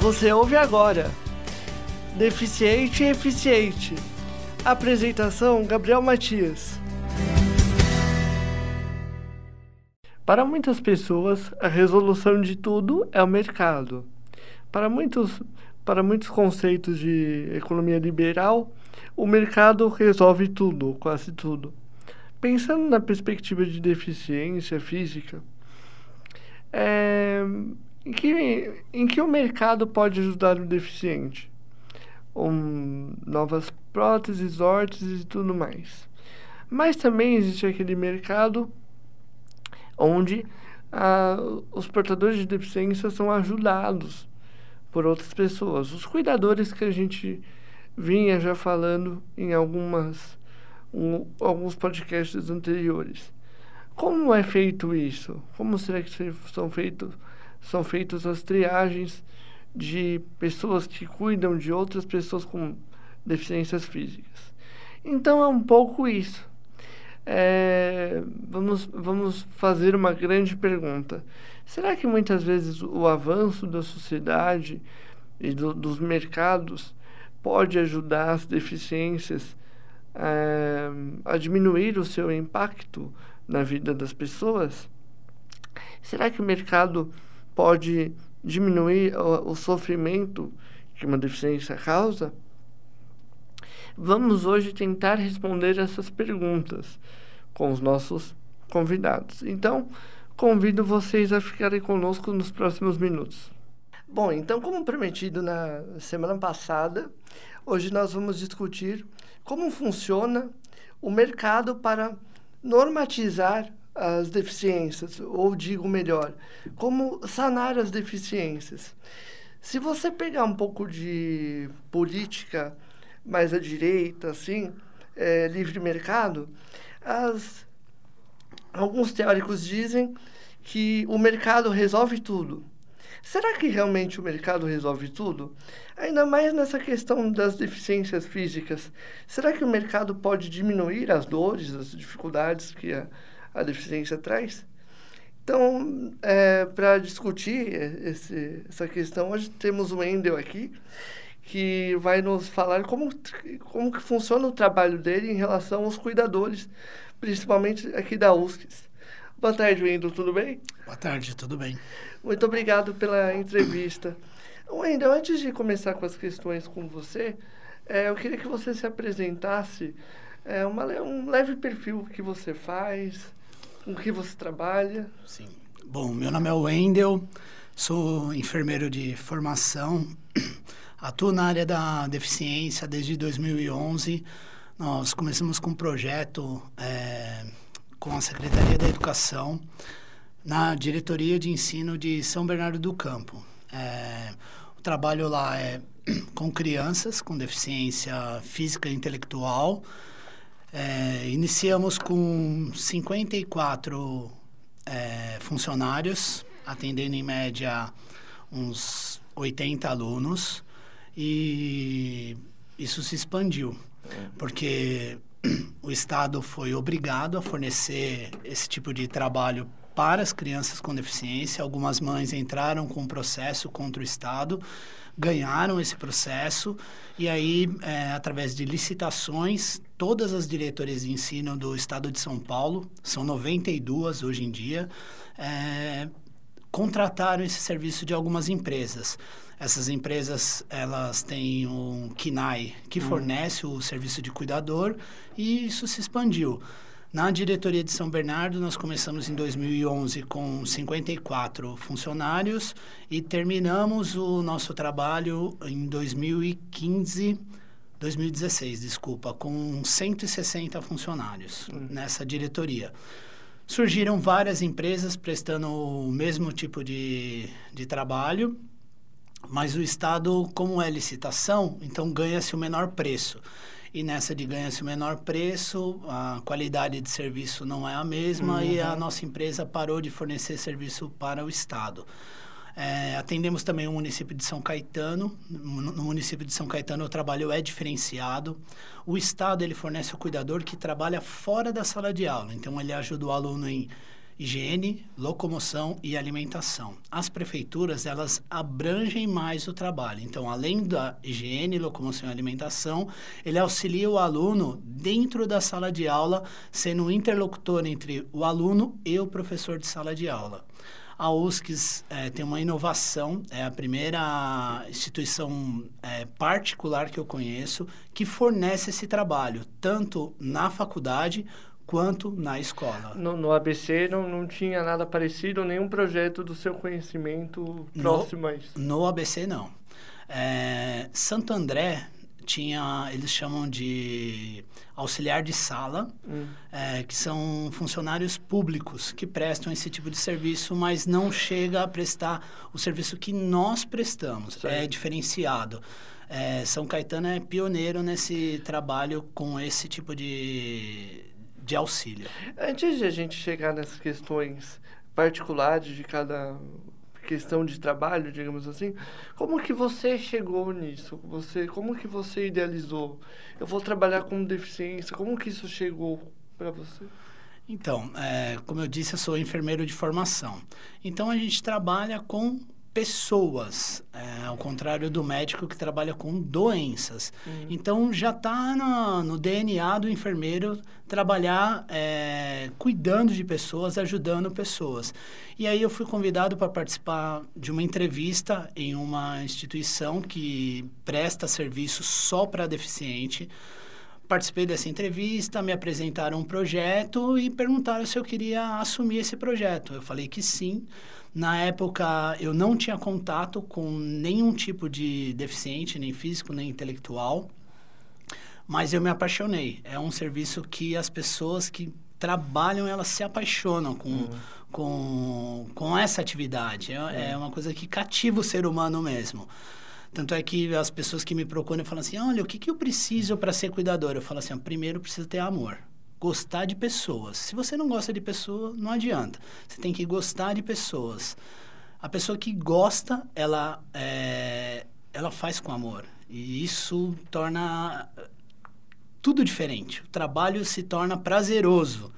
Você ouve agora. Deficiente e Eficiente. Apresentação: Gabriel Matias. Para muitas pessoas, a resolução de tudo é o mercado. Para muitos, para muitos conceitos de economia liberal, o mercado resolve tudo, quase tudo. Pensando na perspectiva de deficiência física, é, em, que, em que o mercado pode ajudar o deficiente? Um, novas próteses, órteses e tudo mais. Mas também existe aquele mercado onde ah, os portadores de deficiência são ajudados por outras pessoas. Os cuidadores que a gente vinha já falando em algumas um, alguns podcasts anteriores. Como é feito isso? Como será que são feitos são feitas as triagens de pessoas que cuidam de outras pessoas com deficiências físicas? Então é um pouco isso é, vamos, vamos fazer uma grande pergunta. Será que muitas vezes o avanço da sociedade e do, dos mercados pode ajudar as deficiências é, a diminuir o seu impacto na vida das pessoas? Será que o mercado pode diminuir o, o sofrimento que uma deficiência causa? Vamos hoje tentar responder essas perguntas com os nossos convidados. Então, convido vocês a ficarem conosco nos próximos minutos. Bom, então, como prometido na semana passada, hoje nós vamos discutir como funciona o mercado para normatizar as deficiências, ou digo melhor, como sanar as deficiências. Se você pegar um pouco de política mais à direita, assim, é, livre mercado, as, alguns teóricos dizem que o mercado resolve tudo. Será que realmente o mercado resolve tudo? Ainda mais nessa questão das deficiências físicas. Será que o mercado pode diminuir as dores, as dificuldades que a, a deficiência traz? Então, é, para discutir esse, essa questão, hoje temos o Endel aqui, que vai nos falar como, como que funciona o trabalho dele em relação aos cuidadores, principalmente aqui da USCS. Boa tarde, Wendel, tudo bem? Boa tarde, tudo bem. Muito obrigado pela entrevista. Wendel, antes de começar com as questões com você, é, eu queria que você se apresentasse, é, uma, um leve perfil que você faz, com que você trabalha. Sim. Bom, meu nome é Wendel, sou enfermeiro de formação, Atuo na área da deficiência desde 2011. Nós começamos com um projeto é, com a Secretaria da Educação na diretoria de ensino de São Bernardo do Campo. É, o trabalho lá é com crianças com deficiência física e intelectual. É, iniciamos com 54 é, funcionários, atendendo em média uns 80 alunos. E isso se expandiu, porque o Estado foi obrigado a fornecer esse tipo de trabalho para as crianças com deficiência. Algumas mães entraram com processo contra o Estado, ganharam esse processo e aí, é, através de licitações, todas as diretorias de ensino do Estado de São Paulo, são 92 hoje em dia, é, contrataram esse serviço de algumas empresas. Essas empresas, elas têm um KINAI, que hum. fornece o serviço de cuidador, e isso se expandiu. Na diretoria de São Bernardo, nós começamos em 2011 com 54 funcionários e terminamos o nosso trabalho em 2015, 2016, desculpa, com 160 funcionários hum. nessa diretoria. Surgiram várias empresas prestando o mesmo tipo de, de trabalho mas o Estado, como é licitação, então ganha-se o menor preço. E nessa de ganha-se o menor preço, a qualidade de serviço não é a mesma uhum. e a nossa empresa parou de fornecer serviço para o Estado. É, atendemos também o município de São Caetano. No município de São Caetano o trabalho é diferenciado. O Estado ele fornece o cuidador que trabalha fora da sala de aula. Então ele ajuda o aluno em higiene, locomoção e alimentação. As prefeituras, elas abrangem mais o trabalho. Então, além da higiene, locomoção e alimentação, ele auxilia o aluno dentro da sala de aula, sendo um interlocutor entre o aluno e o professor de sala de aula. A USCS é, tem uma inovação, é a primeira instituição é, particular que eu conheço que fornece esse trabalho, tanto na faculdade quanto na escola. No, no, ABC não, não tinha nada parecido, nenhum projeto do seu conhecimento próximo no, a isso? No ABC, não. É, Santo André tinha, eles chamam de auxiliar de sala, hum. é, que são funcionários públicos que prestam esse tipo de serviço, mas não chega a prestar o serviço que nós prestamos. É diferenciado. É, São Caetano é pioneiro nesse trabalho com esse tipo de, de auxílio. Antes de a gente chegar nessas questões particulares de cada questão de trabalho, digamos assim, como que você chegou nisso? Você, como que você idealizou? Eu vou trabalhar com deficiência. Como que isso chegou para você? Então, é, como eu disse, eu sou enfermeiro de formação. Então a gente trabalha com pessoas, é, ao contrário do médico que trabalha com doenças. Uhum. Então, já está no, no, DNA do enfermeiro trabalhar é, cuidando de pessoas, ajudando pessoas. E aí eu fui convidado para participar de uma entrevista em uma instituição que presta serviço só para deficiente. Participei dessa entrevista, me apresentaram um projeto e perguntaram se eu queria assumir esse projeto. Eu falei que sim. Na época, eu não tinha contato com nenhum tipo de deficiente, nem físico, nem intelectual, mas eu me apaixonei. É um serviço que as pessoas que trabalham, elas se apaixonam com, uhum. com, com essa atividade. É, uhum. é uma coisa que cativa o ser humano mesmo. Tanto é que as pessoas que me procuram falam assim: olha, o que, que eu preciso para ser cuidador? Eu falo assim: primeiro precisa ter amor gostar de pessoas. Se você não gosta de pessoa, não adianta. Você tem que gostar de pessoas. A pessoa que gosta, ela, é, ela faz com amor. E isso torna tudo diferente. O trabalho se torna prazeroso.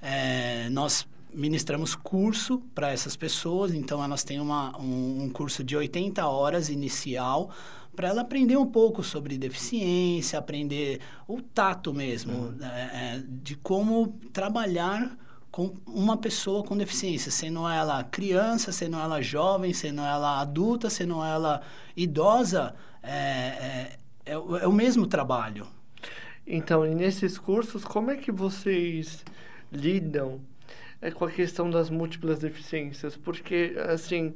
É, nós ministramos curso para essas pessoas, então elas têm uma, um, um curso de 80 horas inicial para ela aprender um pouco sobre deficiência, aprender o tato mesmo, uhum. é, de como trabalhar com uma pessoa com deficiência, sendo ela criança, sendo ela jovem, sendo ela adulta, sendo ela idosa, é, é, é, é o mesmo trabalho. Então, nesses cursos, como é que vocês lidam é, com a questão das múltiplas deficiências? Porque, assim,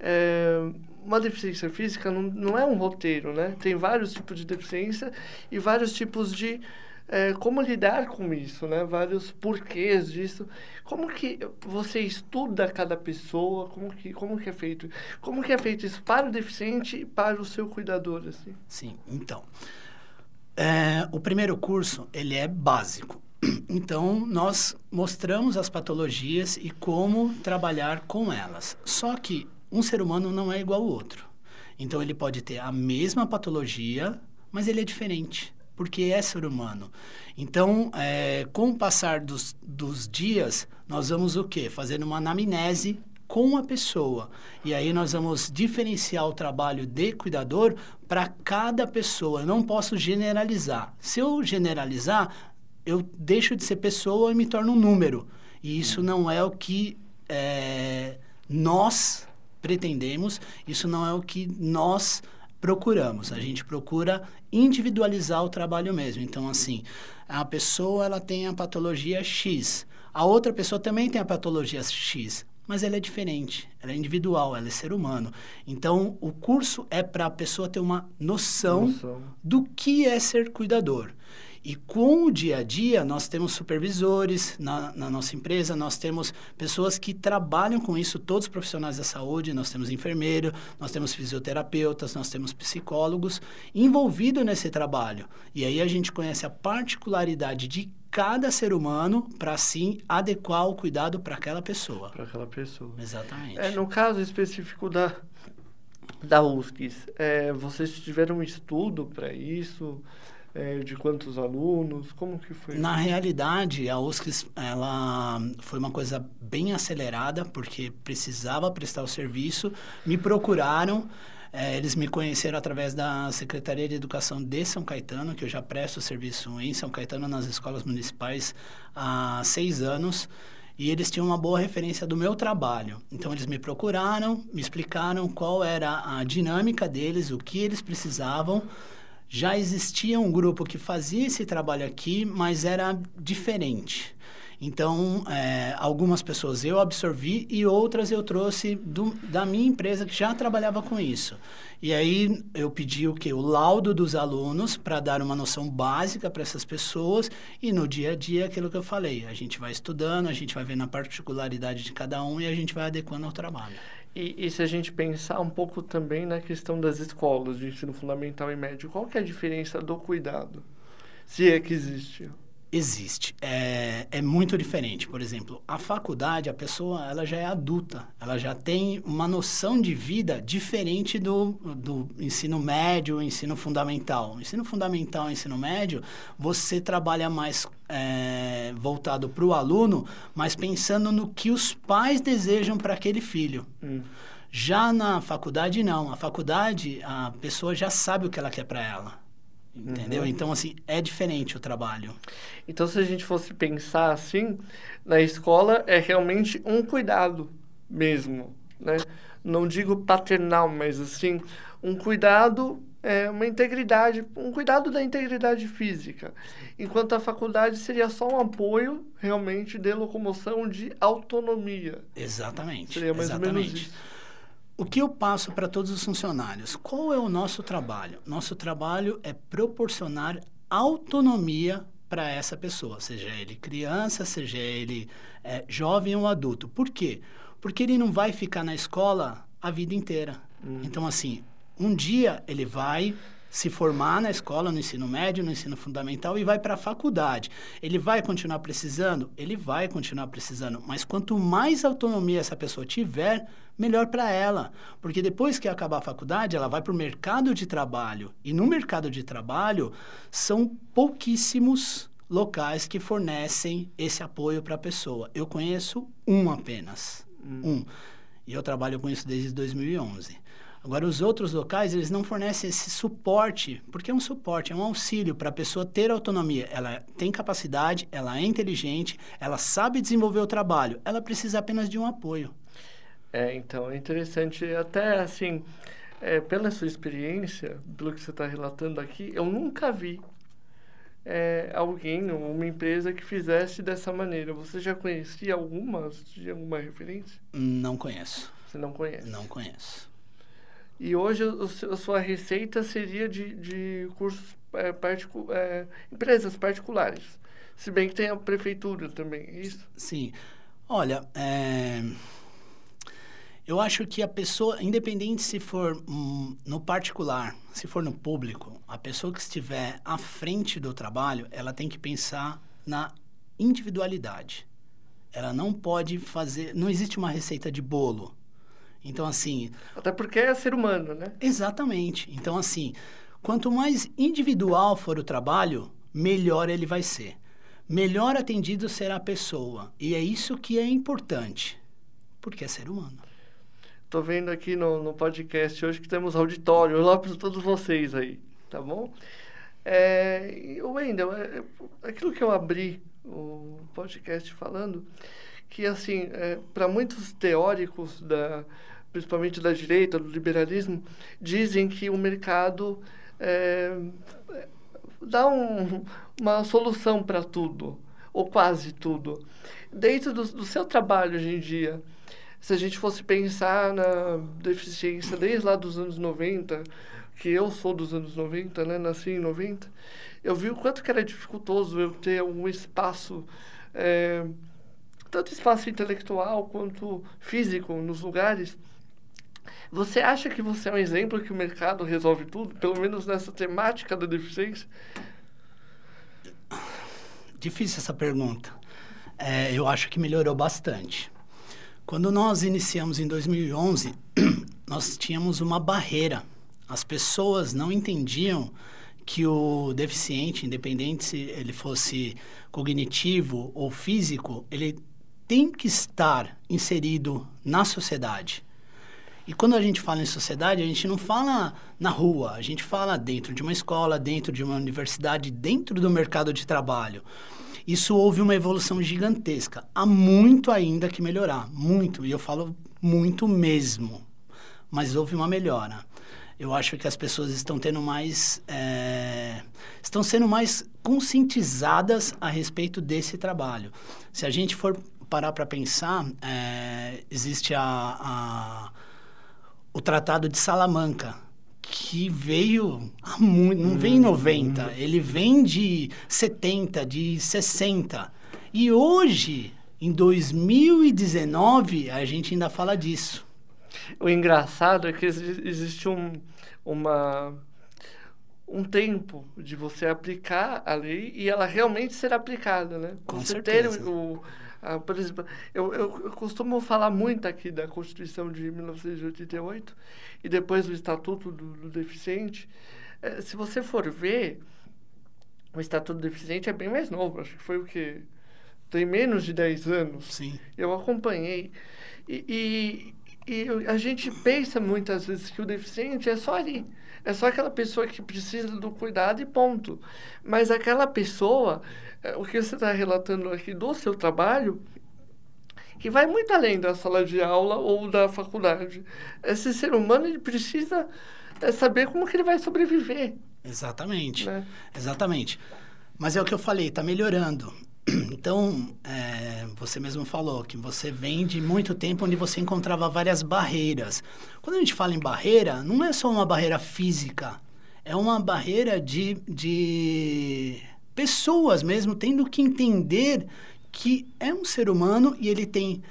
é, uma deficiência física não, não é um roteiro, né? Tem vários tipos de deficiência e vários tipos de é, como lidar com isso, né? Vários porquês disso. Como que você estuda cada pessoa? Como que, como que é feito? Como que é feito isso para o deficiente e para o seu cuidador, assim? Sim, então... É, o primeiro curso, ele é básico. Então, nós mostramos as patologias e como trabalhar com elas. Só que um ser humano não é igual ao outro. Então ele pode ter a mesma patologia, mas ele é diferente, porque é ser humano. Então, é, com o passar dos, dos dias, nós vamos o quê? Fazendo uma anamnese com a pessoa. E aí nós vamos diferenciar o trabalho de cuidador para cada pessoa. Eu não posso generalizar. Se eu generalizar, eu deixo de ser pessoa e me torno um número. E isso não é o que é, nós pretendemos, isso não é o que nós procuramos. A gente procura individualizar o trabalho mesmo. Então, assim, a pessoa ela tem a patologia X, a outra pessoa também tem a patologia X, mas ela é diferente, ela é individual, ela é ser humano. Então, o curso é para a pessoa ter uma noção, noção do que é ser cuidador. E com o dia a dia, nós temos supervisores na, na, nossa empresa, nós temos pessoas que trabalham com isso, todos os profissionais da saúde, nós temos enfermeiro, nós temos fisioterapeutas, nós temos psicólogos envolvidos nesse trabalho. E aí a gente conhece a particularidade de cada ser humano para assim adequar o cuidado para aquela pessoa. Para aquela pessoa. Exatamente. É, no caso específico da, da USCIS, é, vocês tiveram um estudo para isso? É, de quantos alunos? Como que foi? Na realidade, a USC ela foi uma coisa bem acelerada, porque precisava prestar o serviço. Me procuraram, é, eles me conheceram através da Secretaria de Educação de São Caetano, que eu já presto serviço em São Caetano nas escolas municipais há seis anos e eles tinham uma boa referência do meu trabalho. Então eles me procuraram, me explicaram qual era a dinâmica deles, o que eles precisavam. Já existia um grupo que fazia esse trabalho aqui, mas era diferente. Então, é, algumas pessoas eu absorvi e outras eu trouxe do, da minha empresa que já trabalhava com isso. E aí eu pedi o que? O laudo dos alunos para dar uma noção básica para essas pessoas e no dia a dia aquilo que eu falei. A gente vai estudando, a gente vai vendo a particularidade de cada um e a gente vai adequando ao trabalho. E, e, se a gente pensar um pouco também na questão das escolas de ensino fundamental e médio, qual que é a diferença do cuidado? Se é que existe. Existe. É, é muito diferente. Por exemplo, a faculdade, a pessoa ela já é adulta, ela já tem uma noção de vida diferente do, do ensino médio, ensino fundamental. Ensino fundamental, ensino médio, você trabalha mais é, voltado para o aluno, mas pensando no que os pais desejam para aquele filho. Hum. Já na faculdade, não. A faculdade, a pessoa já sabe o que ela quer para ela. Entendeu? Uhum. Então, assim, é diferente o trabalho. Então, se a gente fosse pensar assim, na escola é realmente um cuidado mesmo, né? Não digo paternal, mas assim, um cuidado, é uma integridade, um cuidado da integridade física. Enquanto a faculdade seria só um apoio realmente de locomoção de autonomia. Exatamente. Seria mais exatamente. ou menos isso. O que eu passo para todos os funcionários? Qual é o nosso trabalho? Nosso trabalho é proporcionar autonomia para essa pessoa, seja ele criança, seja ele é, jovem ou adulto. Por quê? Porque ele não vai ficar na escola a vida inteira. Uhum. Então, assim, um dia ele vai se formar na escola, no ensino médio, no ensino fundamental e vai para a faculdade. Ele vai continuar precisando? Ele vai continuar precisando. Mas quanto mais autonomia essa pessoa tiver, melhor para ela. Porque depois que acabar a faculdade, ela vai para o mercado de trabalho. E no mercado de trabalho, são pouquíssimos locais que fornecem esse apoio para a pessoa. Eu conheço um apenas. Hum. Um. E eu trabalho com isso desde 2011. Agora, os outros locais, eles não fornecem esse suporte, porque é um suporte, é um auxílio para a pessoa ter autonomia. Ela tem capacidade, ela é inteligente, ela sabe desenvolver o trabalho, ela precisa apenas de um apoio. É, então, é interessante, até assim, é, pela sua experiência, pelo que você está relatando aqui, eu nunca vi é, alguém, uma empresa que fizesse dessa maneira. Você já conhecia algumas, de alguma referência? Não conheço. Você não conhece? Não conheço. E hoje a sua receita seria de, de cursos é, particu é, empresas particulares. Se bem que tem a prefeitura também, é isso? Sim. Olha, é... eu acho que a pessoa, independente se for hum, no particular, se for no público, a pessoa que estiver à frente do trabalho, ela tem que pensar na individualidade. Ela não pode fazer. Não existe uma receita de bolo. Então, assim. Até porque é ser humano, né? Exatamente. Então, assim, quanto mais individual for o trabalho, melhor ele vai ser. Melhor atendido será a pessoa. E é isso que é importante, porque é ser humano. Estou vendo aqui no, no podcast hoje que temos auditório lá para todos vocês aí, tá bom? É, Wendel, é, aquilo que eu abri o podcast falando, que assim, é, para muitos teóricos da principalmente da direita, do liberalismo, dizem que o mercado é, dá um, uma solução para tudo, ou quase tudo. Dentro do, do, seu trabalho hoje em dia, se a gente fosse pensar na deficiência desde lá dos anos 90, que eu sou dos anos 90, né, nasci em 90, eu vi o quanto que era dificultoso eu ter um espaço... É, tanto espaço intelectual quanto físico nos lugares você acha que você é um exemplo que o mercado resolve tudo, pelo menos nessa temática da deficiência? Difícil essa pergunta. É, eu acho que melhorou bastante. Quando nós iniciamos em 2011, nós tínhamos uma barreira. As pessoas não entendiam que o deficiente, independente se ele fosse cognitivo ou físico, ele tem que estar inserido na sociedade. E quando a gente fala em sociedade, a gente não fala na rua, a gente fala dentro de uma escola, dentro de uma universidade, dentro do mercado de trabalho. Isso houve uma evolução gigantesca. Há muito ainda que melhorar, muito, e eu falo muito mesmo. Mas houve uma melhora. Eu acho que as pessoas estão tendo mais. É, estão sendo mais conscientizadas a respeito desse trabalho. Se a gente for parar para pensar, é, existe a, a, o Tratado de Salamanca, que veio há muito, não vem em 90, hum. ele vem de 70, de 60. E hoje, em 2019, a gente ainda fala disso. O engraçado é que existe um, uma, um tempo de você aplicar a lei e ela realmente ser aplicada, né? Com você certeza. ter o, a, por exemplo, eu, eu, eu, costumo falar muito aqui da Constituição de 1988 e depois do Estatuto do, do Deficiente. É, se você for ver, o Estatuto do Deficiente é bem mais novo, acho que foi o que tem menos de 10 anos. Sim. Eu acompanhei. E, e, e, a gente pensa muitas vezes que o deficiente é só ali. É só aquela pessoa que precisa do cuidado e ponto. Mas aquela pessoa, é, o que você está relatando aqui do seu trabalho, que vai muito além da sala de aula ou da faculdade. Esse ser humano ele precisa é, saber como que ele vai sobreviver. Exatamente, né? exatamente. Mas é o que eu falei, está melhorando. Então, é, você mesmo falou que você vem de muito tempo onde você encontrava várias barreiras. Quando a gente fala em barreira, não é só uma barreira física, é uma barreira de, de pessoas mesmo tendo que entender que é um ser humano e ele tem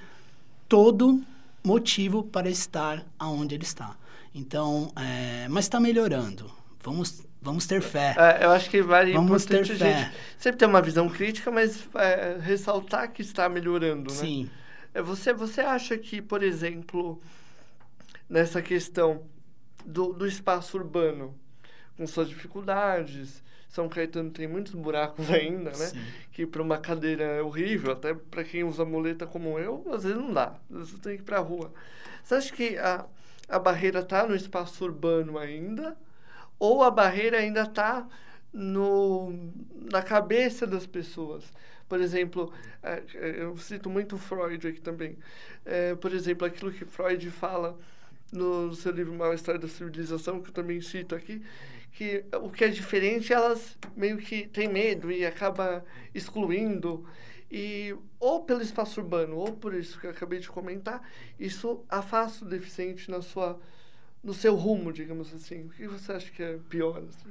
todo motivo para estar aonde ele está. Então, é, mas está melhorando. Vamos, vamos ter fé. É, eu acho que vale vamos ter fé. Gente, sempre ter uma visão crítica, mas é, ressaltar que está melhorando, né? Sim. É, você, você acha que, por exemplo, nessa questão do, do espaço urbano, com suas dificuldades, são Caetano tem muitos buracos ainda, né? Sim. Que para uma cadeira é horrível, até para quem usa muleta como eu, às vezes não dá. Vezes tem que ir para a rua. Você acha que a, a barreira está no espaço urbano ainda? Ou a barreira ainda está na cabeça das pessoas? Por exemplo, é, é, eu cito muito Freud aqui também. É, por exemplo, aquilo que Freud fala no seu livro Mal História da Civilização, que eu também cito aqui, que o que é diferente elas meio que têm medo e acaba excluindo e ou pelo espaço urbano ou por isso que eu acabei de comentar isso afasta o deficiente na sua no seu rumo digamos assim o que você acha que é pior assim?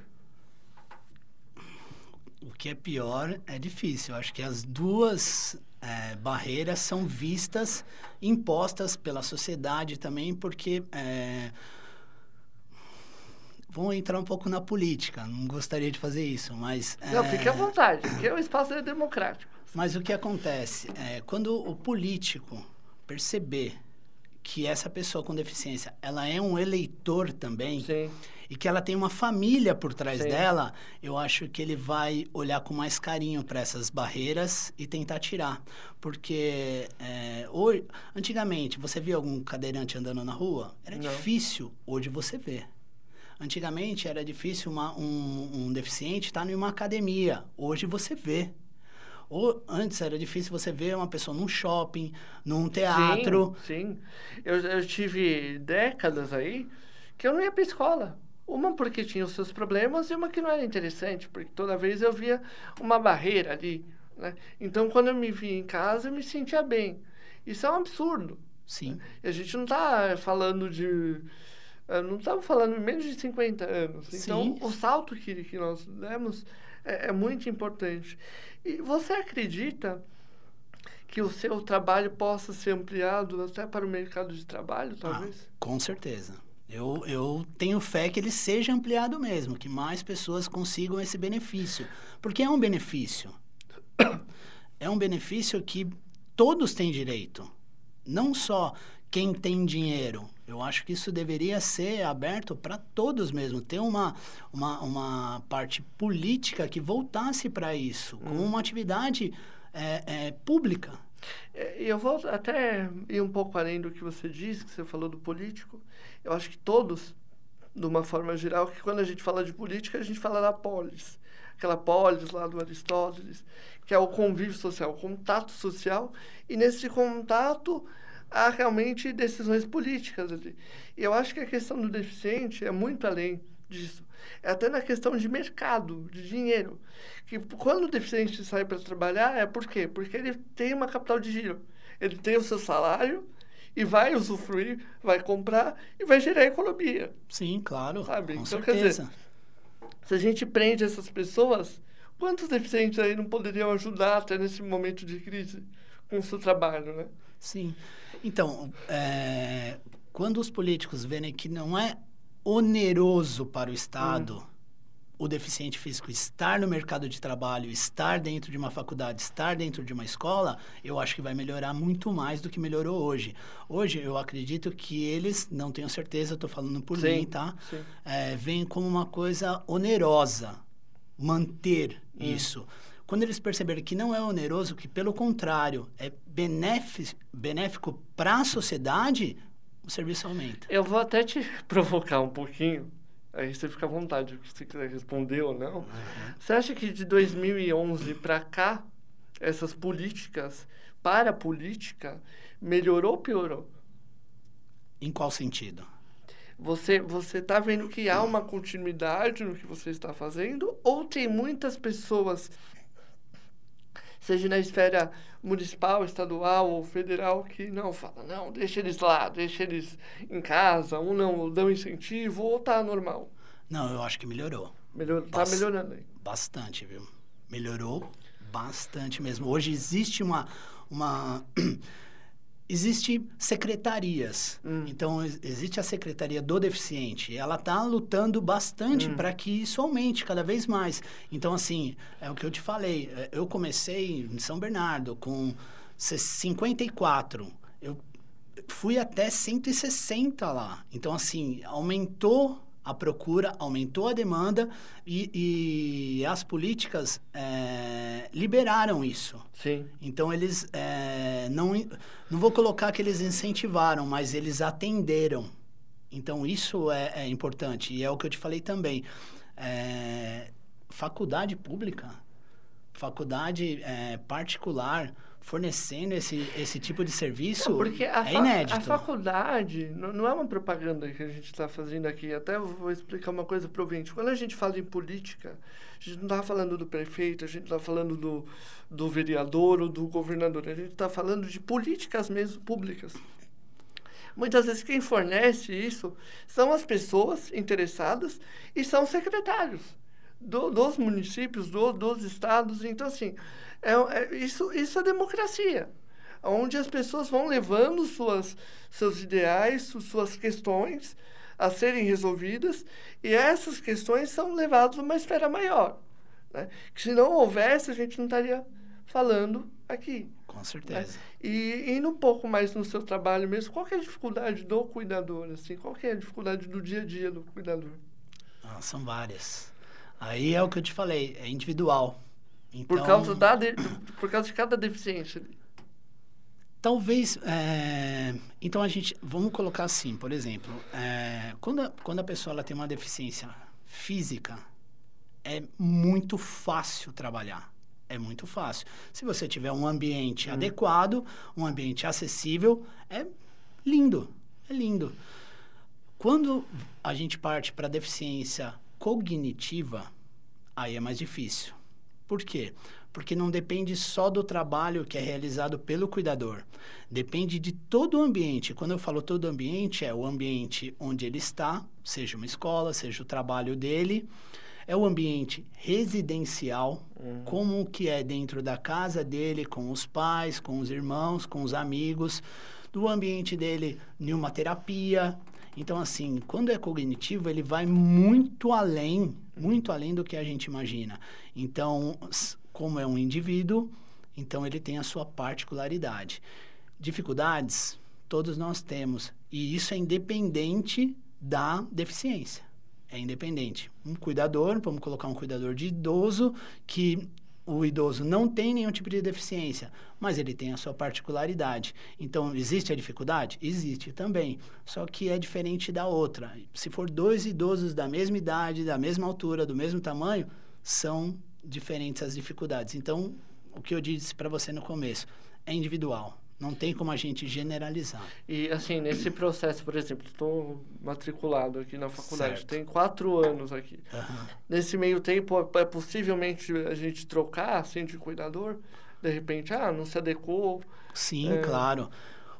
o que é pior é difícil eu acho que as duas é, barreiras são vistas impostas pela sociedade também porque é, Vou entrar um pouco na política, não gostaria de fazer isso, mas... Não, é... fique à vontade, porque o espaço é democrático. Mas o que acontece? É, quando o político perceber que essa pessoa com deficiência, ela é um eleitor também, Sim. e que ela tem uma família por trás Sim. dela, eu acho que ele vai olhar com mais carinho para essas barreiras e tentar tirar. Porque é, hoje, antigamente, você via algum cadeirante andando na rua? Era Não. difícil, hoje você vê. Antigamente era difícil uma, um, um deficiente estar em uma academia. Hoje você vê. Ou antes era difícil você ver uma pessoa num shopping, num teatro. Sim, sim. Eu, eu tive décadas aí que eu não ia para escola. Uma porque tinha os seus problemas e uma que não era interessante, porque toda vez eu via uma barreira ali. Né? Então, quando eu me via em casa, eu me sentia bem. Isso é um absurdo. Sim. E a gente não está falando de não estamos falando menos de 50 anos. Sim. Então, o salto que, que nós demos é, é, muito importante. E você acredita que o seu trabalho possa ser ampliado até para o mercado de trabalho, talvez? Ah, com certeza. Eu, eu tenho fé que ele seja ampliado mesmo, que mais pessoas consigam esse benefício. Porque é um benefício. É um benefício que todos têm direito. Não só quem tem dinheiro, Eu acho que isso deveria ser aberto para todos mesmo, ter uma, uma, uma parte política que voltasse para isso, como hum. uma atividade é, é, pública. É, eu vou até ir um pouco além do que você disse, que você falou do político. Eu acho que todos, de uma forma geral, que quando a gente fala de política, a gente fala da polis. Aquela polis lá do Aristóteles, que é o convívio social, o contato social. E nesse contato há realmente decisões políticas ali. E eu acho que a questão do deficiente é muito além disso. É até na questão de mercado, de dinheiro. Que quando o deficiente sai para trabalhar, é por quê? Porque ele tem uma capital de giro. Ele tem o seu salário e vai usufruir, vai comprar e vai gerar economia. Sim, claro. Sabe? Com então, certeza. quer dizer, se a gente prende essas pessoas, quantos deficientes aí não poderiam ajudar até nesse momento de crise com o seu trabalho, né? Sim. Então, é, quando os políticos verem que não é oneroso para o Estado hum. o deficiente físico estar no mercado de trabalho, estar dentro de uma faculdade, estar dentro de uma escola, eu acho que vai melhorar muito mais do que melhorou hoje. Hoje, eu acredito que eles, não tenho certeza, estou falando por sim, mim, tá? É, vem como uma coisa onerosa manter hum. isso. Quando eles perceberem que não é oneroso, que pelo contrário é benéfico, benéfico para a sociedade, o serviço aumenta. Eu vou até te provocar um pouquinho, aí você fica à vontade, se você quiser responder ou não. Uhum. Você acha que de 2011 para cá, essas políticas para a política melhorou ou piorou? Em qual sentido? Você você está vendo que há uma continuidade no que você está fazendo ou tem muitas pessoas seja na esfera municipal, estadual ou federal, que não fala, não, deixa eles lá, deixa eles em casa, ou não dão incentivo, ou tá normal. Não, eu acho que melhorou. Melhor, tá melhorando aí. Bastante, viu? Melhorou bastante mesmo. Hoje existe uma, uma Existem secretarias. Hum. Então, existe a Secretaria do Deficiente. Ela está lutando bastante hum. para que isso aumente cada vez mais. Então, assim, é o que eu te falei. É, eu comecei em São Bernardo com 54. Eu fui até 160 lá. Então, assim, aumentou a procura, aumentou a demanda e, e as políticas é, liberaram isso. Sim. Então, eles é, não, não vou colocar que eles incentivaram, mas eles atenderam. Então, isso é, é importante. E é o que eu te falei também. É, faculdade pública, faculdade particular, fornecendo esse, esse tipo de serviço não, porque a é inédito. A faculdade não, é uma propaganda que a gente está fazendo aqui. Até vou explicar uma coisa para o ouvinte. Quando a gente fala em política, a gente não está falando do prefeito, a gente está falando do, do vereador ou do governador. A gente está falando de políticas mesmo públicas. Muitas vezes quem fornece isso são as pessoas interessadas e são secretários do, dos municípios, do, dos estados. Então, assim, é, é, isso, isso é democracia, onde as pessoas vão levando suas, seus ideais, suas questões a serem resolvidas, e essas questões são levadas a uma esfera maior. Né? Que se não houvesse, a gente não estaria falando aqui. Com certeza. Né? E indo um pouco mais no seu trabalho mesmo, qual é a dificuldade do cuidador? Assim? Qual é a dificuldade do dia a dia do cuidador? Ah, são várias. Aí é o que eu te falei, é individual. Então, por, causa da de, por causa de cada deficiência. Talvez. É, então a gente. Vamos colocar assim, por exemplo. É, quando, a, quando a pessoa ela tem uma deficiência física, é muito fácil trabalhar. É muito fácil. Se você tiver um ambiente hum. adequado, um ambiente acessível, é lindo. É lindo. Quando a gente parte para deficiência cognitiva, aí é mais difícil. Por quê? Porque não depende só do trabalho que é realizado pelo cuidador. Depende de todo o ambiente. Quando eu falo todo o ambiente, é o ambiente onde ele está, seja uma escola, seja o trabalho dele. É o ambiente residencial, uhum. como que é dentro da casa dele, com os pais, com os irmãos, com os amigos. Do ambiente dele em uma terapia, então, assim, quando é cognitivo, ele vai muito além, muito além do que a gente imagina. Então, como é um indivíduo, então ele tem a sua particularidade. Dificuldades, todos nós temos. E isso é independente da deficiência. É independente. Um cuidador, vamos colocar um cuidador de idoso, que o idoso não tem nenhum tipo de deficiência, mas ele tem a sua particularidade. Então, existe a dificuldade? Existe também. Só que é diferente da outra. Se for dois idosos da mesma idade, da mesma altura, do mesmo tamanho, são diferentes as dificuldades. Então, o que eu disse para você no começo é individual. Não tem como a gente generalizar. E, assim, nesse processo, por exemplo, estou matriculado aqui na faculdade, certo. tem quatro anos aqui. Uhum. Nesse meio tempo, é, é possivelmente a gente trocar, assim, de cuidador? De repente, ah, não se adequou. Sim, é... claro.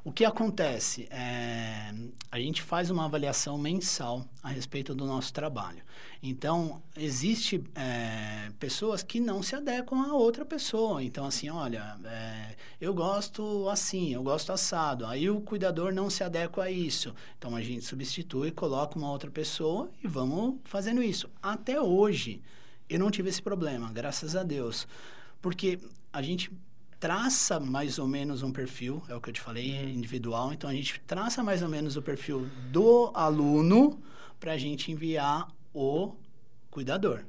O que acontece? É, a gente faz uma avaliação mensal a respeito do nosso trabalho. Então, existe é, pessoas que não se adequam a outra pessoa. Então, assim, olha, é, eu gosto assim, eu gosto assado. Aí o cuidador não se adequa a isso. Então, a gente substitui, coloca uma outra pessoa e vamos fazendo isso. Até hoje, eu não tive esse problema, graças a Deus. Porque a gente traça mais ou menos um perfil, é o que eu te falei, uhum. individual. Então, a gente traça mais ou menos o perfil do aluno para a gente enviar o cuidador.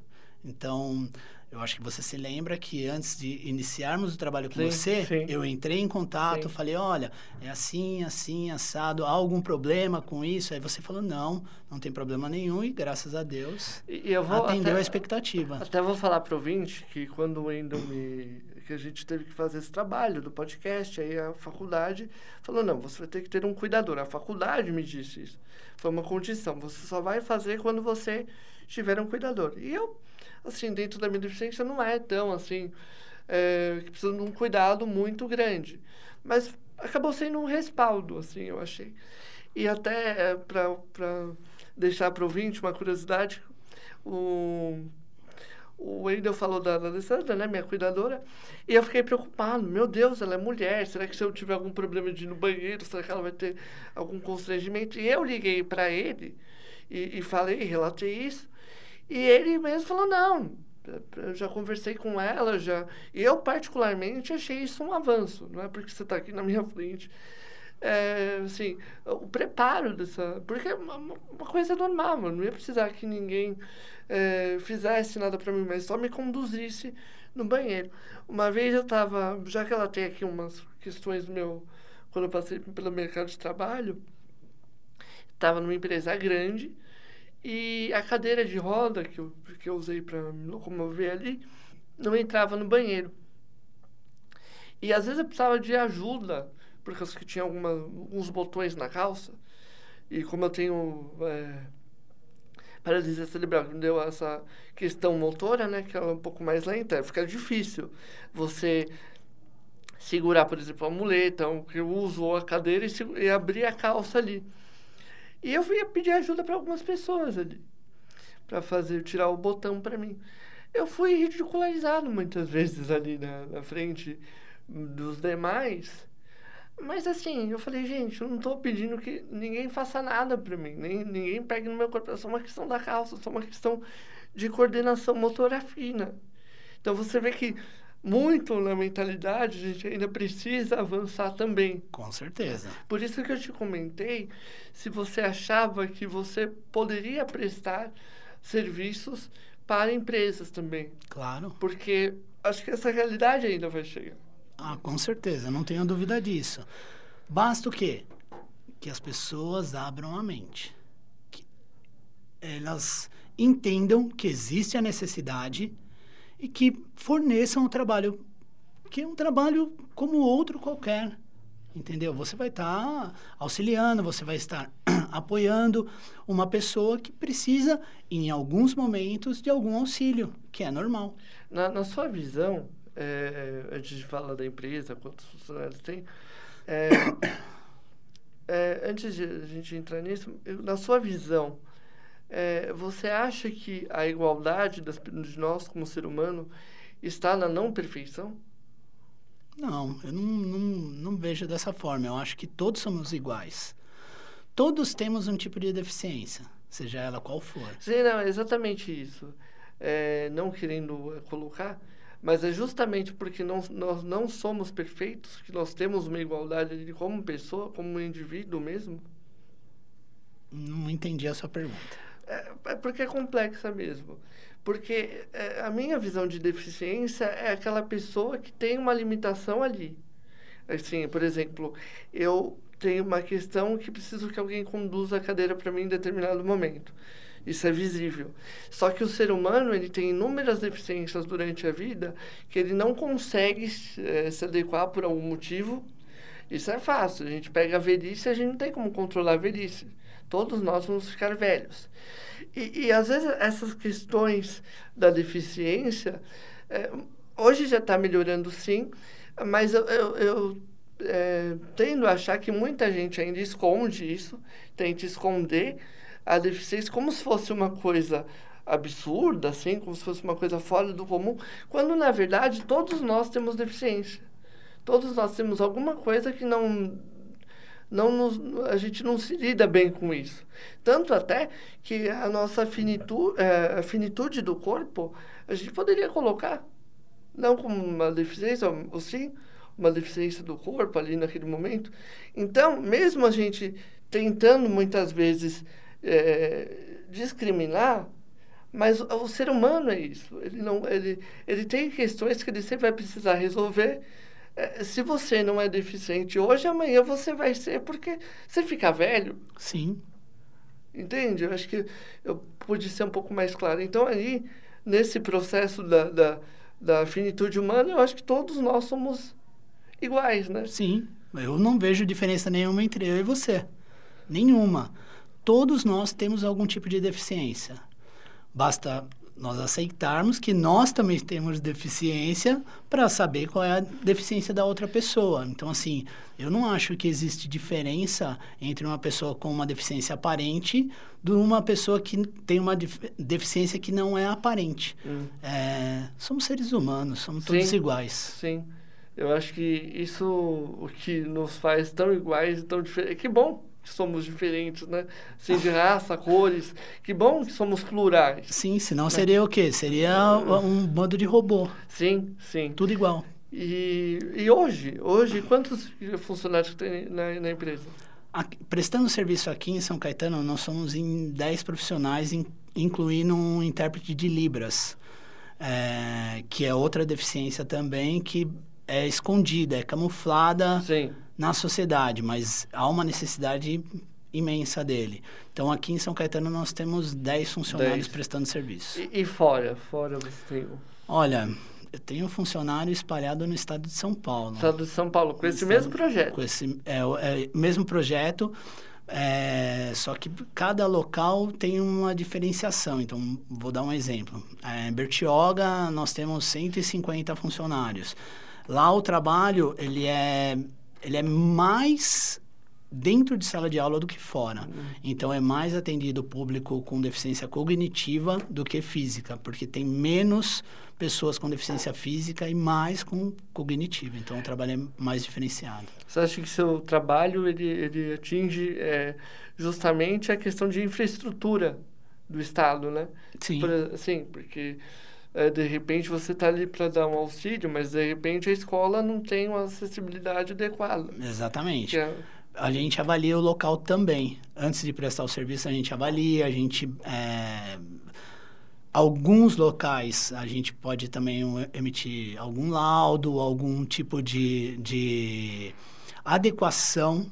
Então, eu acho que você se lembra que antes de iniciarmos o trabalho com sim, você, sim. eu entrei em contato, sim. falei, olha, é assim, assim, assado, há algum problema com isso? Aí você falou, não, não tem problema nenhum e graças a Deus e eu vou atendeu até, a expectativa. Até vou falar para o ouvinte que quando o Wendel me... que a gente teve que fazer esse trabalho do podcast, aí a faculdade falou, não, você vai ter que ter um cuidador. A faculdade me disse isso. Foi uma condição, você só vai fazer quando você tiver um cuidador. E eu assim, dentro da minha deficiência não é tão, assim, é, que precisa de um cuidado muito grande. Mas acabou sendo um respaldo, assim, eu achei. E até é, para deixar para o uma curiosidade, o, o Wendel falou da, da Alessandra, né, minha cuidadora, e eu fiquei preocupado. Meu Deus, ela é mulher. Será que se eu tiver algum problema de ir no banheiro, será que ela vai ter algum constrangimento? E eu liguei para ele e, e falei, relatei isso. E ele mesmo falou, não, eu já conversei com ela, já. Eu, particularmente, achei isso um avanço, não é porque você está aqui na minha frente. É, assim, o preparo dessa. Porque é uma, uma coisa normal, eu não ia precisar que ninguém é, fizesse nada para mim, mas só me conduzisse no banheiro. Uma vez eu estava, já que ela tem aqui umas questões meu. Quando eu passei pelo mercado de trabalho, estava numa empresa grande e a cadeira de roda que eu, que eu usei para me locomover ali não entrava no banheiro. E às vezes eu precisava de ajuda, porque eu tinha alguma, alguns botões na calça. E como eu tenho é, paralisia cerebral, que deu essa questão motora, né, que ela é um pouco mais lenta, fica difícil você segurar, por exemplo, a muleta, o que eu uso, ou a cadeira, e, e abrir a calça ali. E eu ia pedir ajuda para algumas pessoas ali, para fazer, tirar o botão para mim. Eu fui ridicularizado muitas vezes ali na, na frente dos demais. Mas assim, eu falei, gente, eu não estou pedindo que ninguém faça nada para mim, nem ninguém pegue no meu corpo, é só uma questão da calça, é só uma questão de coordenação motora fina. Então você vê que muito na mentalidade, a gente ainda precisa avançar também. Com certeza. Por isso que eu te comentei se você achava que você poderia prestar serviços para empresas também. Claro. Porque acho que essa realidade ainda vai chegar. Ah, com certeza, não tenho dúvida disso. Basta o quê? Que as pessoas abram a mente. Que elas entendam que existe a necessidade e que forneçam um trabalho que é um trabalho como outro qualquer. Entendeu? Você vai estar tá auxiliando, você vai estar apoiando uma pessoa que precisa, em alguns momentos, de algum auxílio, que é normal. Na, na sua visão, é, antes de falar da empresa, quantos funcionários tem, é, é, antes de a gente entrar nisso, na sua visão, é, você acha que a igualdade das, de nós como ser humano está na não perfeição? Não, eu não, não, não vejo dessa forma. Eu acho que todos somos iguais. Todos temos um tipo de deficiência, seja ela qual for. Sim, não, é exatamente isso. É, não querendo colocar, Mas é justamente porque não, nós não somos perfeitos que nós temos uma igualdade de como pessoa, como indivíduo mesmo? Não entendi a sua pergunta. É, é porque é complexa mesmo. Porque é, a minha visão de deficiência é aquela pessoa que tem uma limitação ali. Assim, por exemplo, eu tenho uma questão que preciso que alguém conduza a cadeira para mim em determinado momento. Isso é visível. Só que o ser humano ele tem inúmeras deficiências durante a vida que ele não consegue é, se adequar por algum motivo. Isso é fácil. A gente pega a velhice, a gente não tem como controlar a velhice. Todos nós vamos ficar velhos. E, e às vezes essas questões da deficiência, é, hoje já está melhorando sim, mas eu, eu, eu é, tendo a achar que muita gente ainda esconde isso, tenta esconder a deficiência como se fosse uma coisa absurda, assim, como se fosse uma coisa fora do comum, quando na verdade todos nós temos deficiência. Todos nós temos alguma coisa que não não nos, a gente não se lida bem com isso. Tanto até que a nossa finitude, é, a finitude do corpo, a gente poderia colocar, não como uma deficiência, ou sim, uma deficiência do corpo ali naquele momento. Então, mesmo a gente tentando muitas vezes é, discriminar, mas o ser humano é isso. Ele, não, ele, ele tem questões que ele sempre vai precisar resolver é, se você não é deficiente hoje, amanhã você vai ser porque você fica velho. Sim. Entende? Eu acho que eu pude ser um pouco mais claro. Então, aí, nesse processo da, da, da finitude humana, eu acho que todos nós somos iguais, né? Sim. Eu não vejo diferença nenhuma entre eu e você. Nenhuma. Todos nós temos algum tipo de deficiência. Basta nós aceitarmos que nós também temos deficiência para saber qual é a deficiência da outra pessoa. Então, assim, eu não acho que existe diferença entre uma pessoa com uma deficiência aparente de uma pessoa que tem uma deficiência que não é aparente. Hum. É, somos seres humanos, somos sim, todos iguais. Sim. Eu acho que isso o que nos faz tão iguais e tão diferentes. Que bom que somos diferentes, né? Assim, de raça, cores. Que bom que somos plurais. Sim, senão né? seria o quê? Seria um bando de robô. Sim, sim. Tudo igual. E, e hoje, hoje, quantos funcionários tem na, na empresa? Aqui, prestando serviço aqui em São Caetano, nós somos em 10 profissionais, in, incluindo um intérprete de Libras, é, que é outra deficiência também, que é escondida, é camuflada Sim. Na sociedade, mas há uma necessidade imensa dele. Então, aqui em São Caetano, nós temos 10 funcionários 10. prestando serviço. E, e, fora? Fora você tem... Olha, eu tenho funcionário espalhado no estado de São Paulo. Estado de São Paulo, com esse estado, mesmo projeto? Com esse é, é, mesmo projeto, é, só que cada local tem uma diferenciação. Então, vou dar um exemplo. É, em Bertioga, nós temos 150 funcionários. Lá o trabalho, ele é, ele é mais dentro de sala de aula do que fora. Uhum. Então, é mais atendido o público com deficiência cognitiva do que física, porque tem menos pessoas com deficiência física e mais com cognitiva. Então, o trabalho é mais diferenciado. Você acha que seu trabalho ele, ele atinge é, justamente a questão de infraestrutura do Estado, né? Sim. Por, sim, porque é, de repente você está ali para dar um auxílio, mas de repente a escola não tem uma acessibilidade adequada. Exatamente. É... A gente avalia o local também. Antes de prestar o serviço, a gente avalia, a gente. É... Alguns locais a gente pode também emitir algum laudo, algum tipo de, de adequação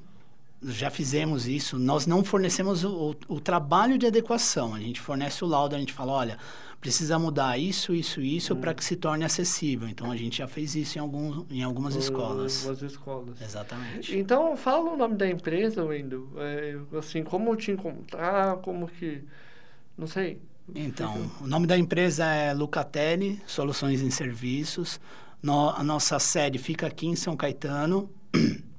já fizemos isso. Nós não fornecemos o, o, o, trabalho de adequação. A gente fornece o laudo, a gente fala, olha, precisa mudar isso, isso, isso hum. para que se torne acessível. Então a gente já fez isso em, algum, em algumas escolas. Algumas escolas. Exatamente. Então fala o nome da empresa, Wendel. É, assim, como te encontrar, como que. Não sei. Então, o nome da empresa é Lucatelli Soluções em Serviços. No, a nossa sede fica aqui em São Caetano.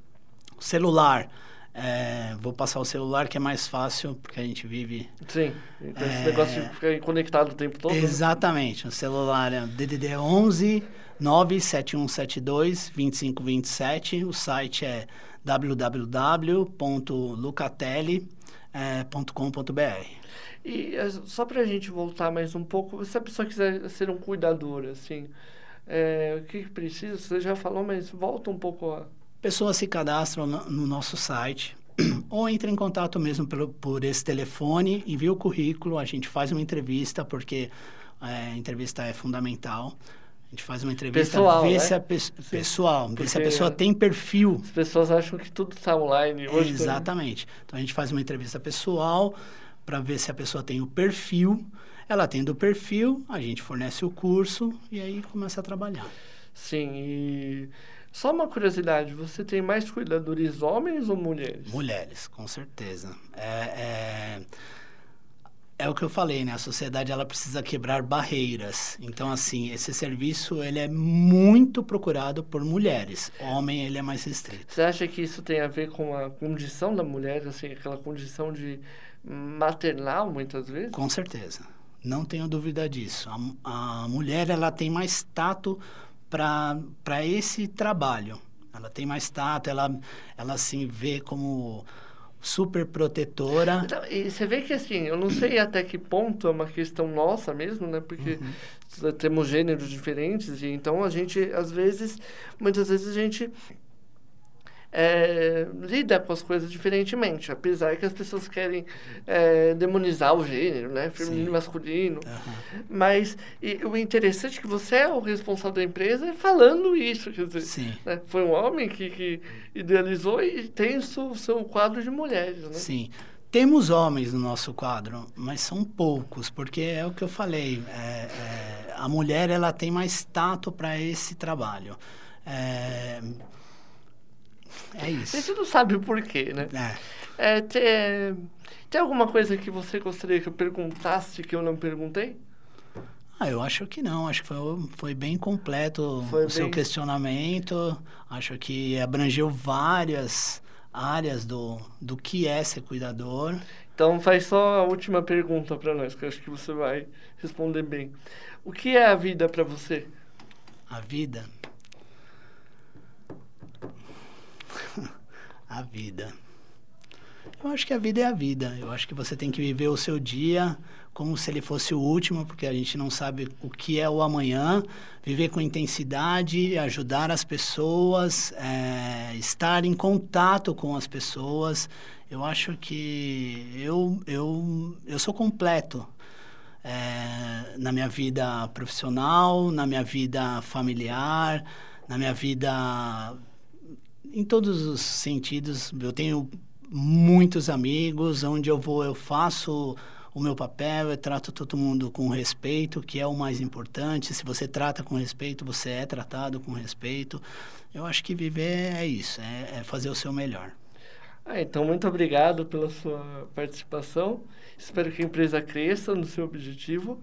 celular é, vou passar o celular que é mais fácil, porque a gente vive. Sim, então esse é, negócio de ficar conectado o tempo todo. Né? Exatamente, né? o celular é DDD 11 97172 2527. O site é www.lucatelli.com.br. E é, só para a gente voltar mais um pouco, se a pessoa quiser ser um cuidador, assim, É, o que precisa? Você já falou, mas volta um pouco a... Pessoas se cadastram no, no nosso site ou entra em contato mesmo pelo, por esse telefone, envia o currículo, a gente faz uma entrevista, porque é, a entrevista é fundamental. A gente faz uma entrevista, pessoal, vê né? se a pe pessoal, Porque vê se a pessoa tem perfil. As pessoas acham que tudo está online. Hoje Exatamente. Então a gente faz uma entrevista pessoal para ver se a pessoa tem o perfil. Ela tendo o perfil, a gente fornece o curso e aí começa a trabalhar. Sim, e só uma curiosidade, você tem mais cuidadores homens ou mulheres? Mulheres, com certeza. É, é, é, o que eu falei, né? A sociedade ela precisa quebrar barreiras. Então, assim, esse serviço ele é muito procurado por mulheres. Homem ele é mais restrito. Você acha que isso tem a ver com a condição da mulher, assim, aquela condição de maternal, muitas vezes? Com certeza. Não tenho dúvida disso. A, a mulher ela tem mais tato para esse trabalho. Ela tem mais tato, ela, ela se vê como super protetora. Então, e você vê que assim, eu não sei até que ponto é uma questão nossa mesmo, né? Porque uhum. temos gêneros diferentes e então a gente, às vezes, muitas vezes a gente é, lida com as coisas diferentemente, apesar que as pessoas querem é, demonizar o gênero, né? Feminino e masculino. Uhum. Mas e, o interessante é que você é o responsável da empresa falando isso. Quer dizer, Sim. Né? foi um homem que, que idealizou e tem o seu, seu quadro de mulheres. Né? Sim. Temos homens no nosso quadro, mas são poucos, porque é o que eu falei. É, é, a mulher ela tem mais tato para esse trabalho. É, é isso. A gente não sabe o porquê, né? É. É, tem, tem alguma coisa que você gostaria que eu perguntasse que eu não perguntei? Ah, eu acho que não. Acho que foi, foi bem completo Foi o seu bem- questionamento. Acho que abrangeu várias áreas do, do que é ser cuidador. Então faz só a última pergunta para nós, que eu acho que você vai responder bem. O que é a vida para você? A vida. A vida. Eu acho que a vida é a vida. Eu acho que você tem que viver o seu dia como se ele fosse o último, porque a gente não sabe o que é o amanhã. Viver com intensidade, ajudar as pessoas, é, estar em contato com as pessoas. Eu acho que eu, eu, eu sou completo é, na minha vida profissional, na minha vida familiar, na minha vida em todos os sentidos. Eu tenho muitos amigos, onde eu vou eu faço o meu papel, eu trato todo mundo com respeito, que é o mais importante. Se você trata com respeito, você é tratado com respeito. Eu acho que viver é isso, é, é fazer o seu melhor. Ah, então, muito obrigado pela sua participação. Espero que a empresa cresça no seu objetivo.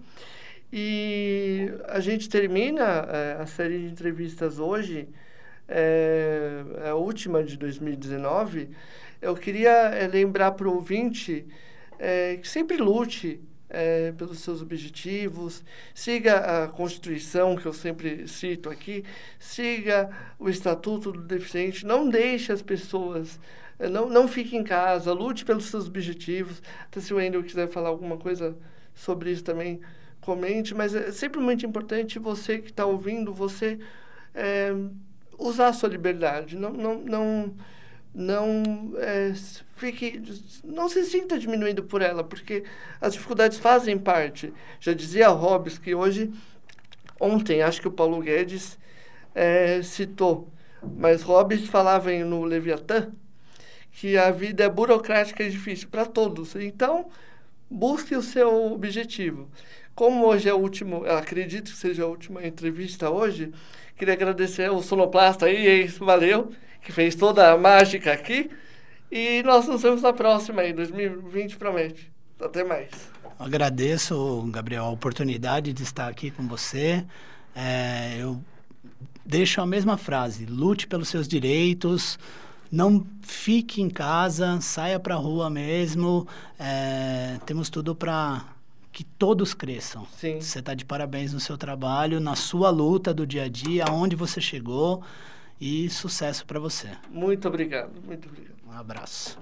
E a gente termina eh, a série de entrevistas hoje, é, é a última de 2019. Eu queria eh, lembrar para o ouvinte eh, que sempre lute eh, pelos seus objetivos, siga a Constituição, que eu sempre cito aqui, siga o Estatuto do Deficiente, não deixe as pessoas não, não fique em casa, lute pelos seus objetivos. Até se o Wendel quiser falar alguma coisa sobre isso também, comente. Mas é sempre muito importante você que está ouvindo, você é, usar a sua liberdade. Não, não, não, não é, fique, não se sinta diminuído por ela, porque as dificuldades fazem parte. Já dizia Hobbes que hoje, ontem, acho que o Paulo Guedes é, citou, mas Hobbes falava em, no Leviatã que a vida é burocrática e difícil para todos. Então, busque o seu objetivo. Como hoje é o último, acredito que seja a última entrevista hoje, queria agradecer ao sonoplasta aí, valeu, que fez toda a mágica aqui. E nós nos vemos na próxima aí, 2020 promete. Até mais. Agradeço, Gabriel, a oportunidade de estar aqui com você. É, eu deixo a mesma frase: lute pelos seus direitos, não fique em casa, saia para a rua mesmo. É, temos tudo para que todos cresçam. Sim. Você está de parabéns no seu trabalho, na sua luta do dia a dia, aonde você chegou e sucesso para você. Muito obrigado, muito obrigado. Um abraço.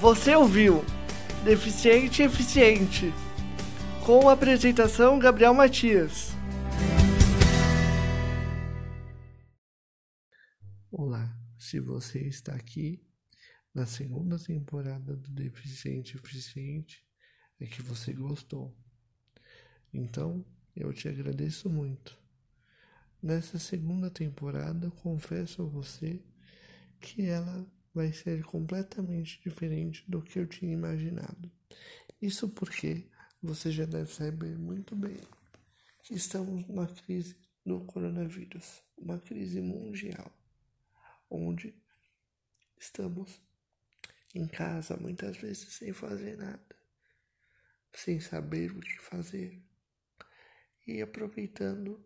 Você ouviu Deficiente Eficiente com a apresentação Gabriel Matias. Olá, se você está aqui na segunda temporada do Deficiente Eficiente, é que você gostou. Então, eu te agradeço muito. Nessa segunda temporada, confesso a você que ela vai ser completamente diferente do que eu tinha imaginado. Isso porque você já deve saber muito bem que estamos numa crise do coronavírus, uma crise mundial, onde estamos em casa muitas vezes sem fazer nada, sem saber o que fazer. E aproveitando,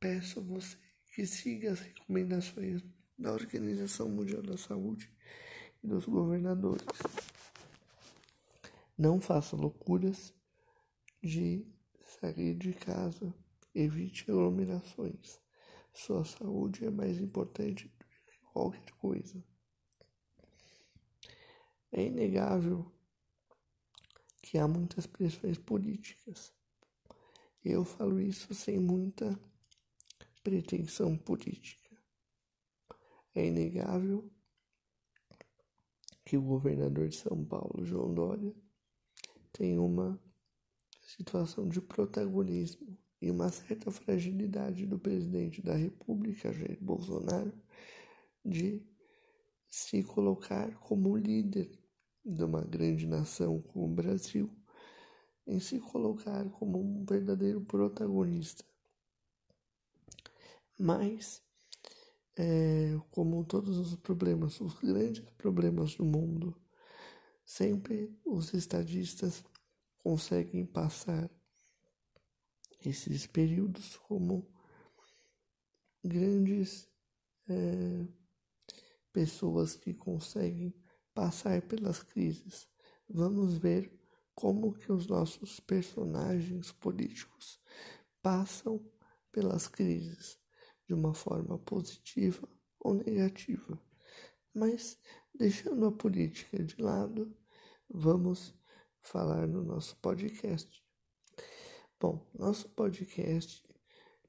peço a você que siga as recomendações da Organização Mundial da Saúde e dos governadores. Não faça loucuras de sair de casa. Evite aglomerações. Sua saúde é mais importante do que qualquer coisa. É inegável que há muitas pressões políticas. Eu falo isso sem muita pretensão política. É inegável que o governador de São Paulo, João Dória, tem uma situação de protagonismo e uma certa fragilidade do presidente da República, Jair Bolsonaro, de se colocar como líder de uma grande nação como o Brasil, em se colocar como um verdadeiro protagonista. Mas, é, como todos os problemas, os grandes problemas do mundo, sempre os estadistas conseguem passar esses períodos como grandes é, pessoas que conseguem passar pelas crises. Vamos ver como que os nossos personagens políticos passam pelas crises de uma forma positiva ou negativa. Mas deixando a política de lado, vamos falar no nosso podcast. Bom, nosso podcast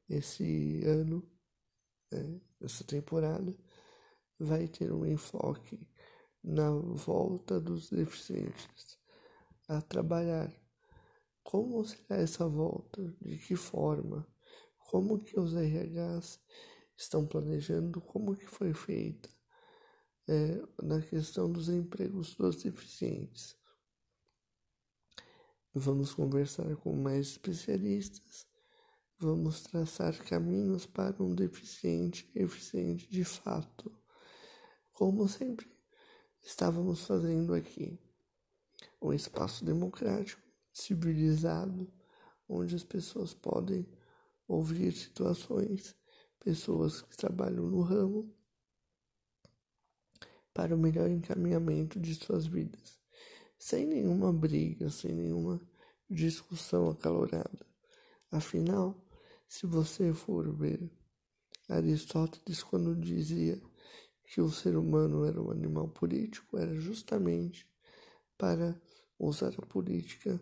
esse ano, né, essa temporada, vai ter um enfoque na volta dos deficientes a trabalhar. Como será essa volta? De que forma? Como que os RHs estão planejando? Como que foi feita é, na questão dos empregos dos deficientes? Vamos conversar com mais especialistas. Vamos traçar caminhos para um deficiente eficiente de fato, como sempre estávamos fazendo aqui. Um espaço democrático, civilizado, onde as pessoas podem ouvir situações, pessoas que trabalham no ramo, para o melhor encaminhamento de suas vidas, sem nenhuma briga, sem nenhuma discussão acalorada. Afinal, se você for ver Aristóteles quando dizia que o ser humano era um animal político era justamente para usar a política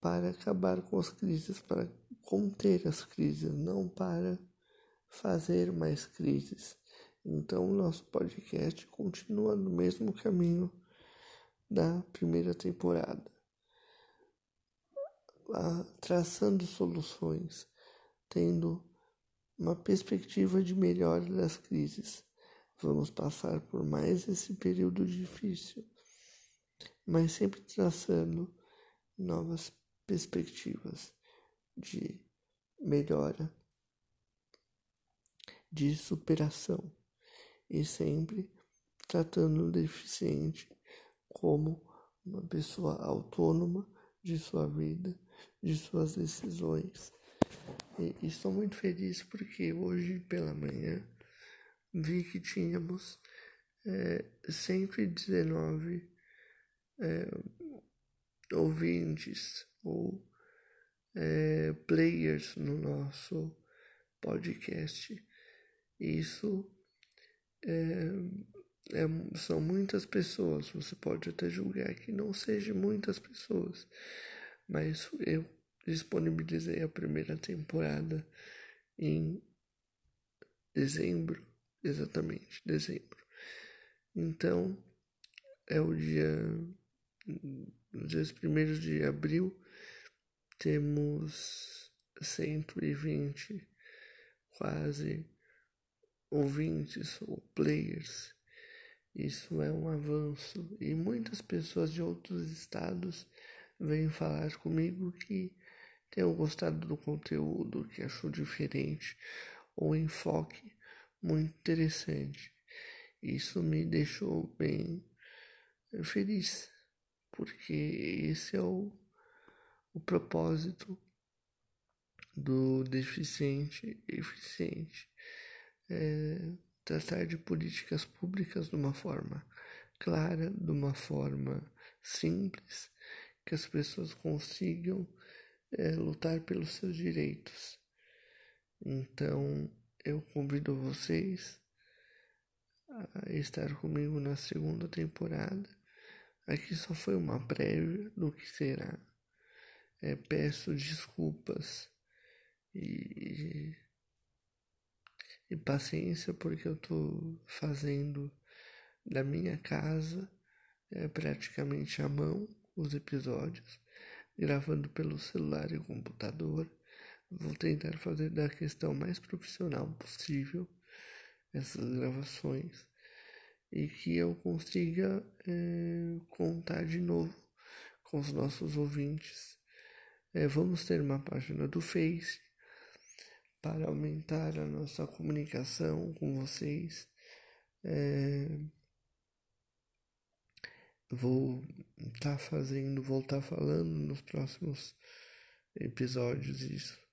para acabar com as crises, para conter as crises, não para fazer mais crises. Então, nosso podcast continua no mesmo caminho da primeira temporada, traçando soluções, tendo uma perspectiva de melhora das crises Vamos passar por mais esse período difícil, mas sempre traçando novas perspectivas de melhora, de superação e sempre tratando o deficiente como uma pessoa autônoma de sua vida, de suas decisões. E estou muito feliz porque hoje pela manhã vi que tínhamos é, 119 é, ouvintes ou é, players no nosso podcast. Isso é, é, são muitas pessoas. Você pode até julgar que não sejam muitas pessoas, mas eu disponibilizei a primeira temporada em dezembro exatamente, dezembro. Então, é o dia, nos dias primeiros de abril, temos 120 quase ouvintes ou players. Isso é um avanço e muitas pessoas de outros estados vêm falar comigo que tenham gostado do conteúdo, que achou diferente ou enfoque muito interessante. Isso me deixou bem feliz, porque esse é o, o propósito do deficiente eficiente. É, tratar de políticas públicas de uma forma clara, de uma forma simples, que as pessoas consigam é, lutar pelos seus direitos. Então, eu convido vocês a estar comigo na segunda temporada. Aqui só foi uma prévia do que será. É, peço desculpas e, e paciência porque eu estou fazendo da minha casa é, praticamente à mão os episódios, gravando pelo celular e computador. Vou tentar fazer da questão mais profissional possível essas gravações e que eu consiga é, contar de novo com os nossos ouvintes. É, vamos ter uma página do Face para aumentar a nossa comunicação com vocês. É, vou estar tá fazendo, vou estar tá falando nos próximos episódios isso.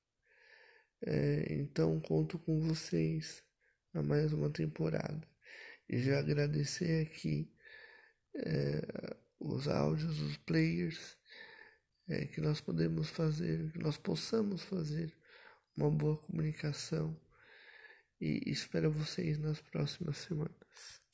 É, então conto com vocês a mais uma temporada. E já agradecer aqui é, os áudios, os players, é, que nós podemos fazer, que nós possamos fazer uma boa comunicação. E espero vocês nas próximas semanas.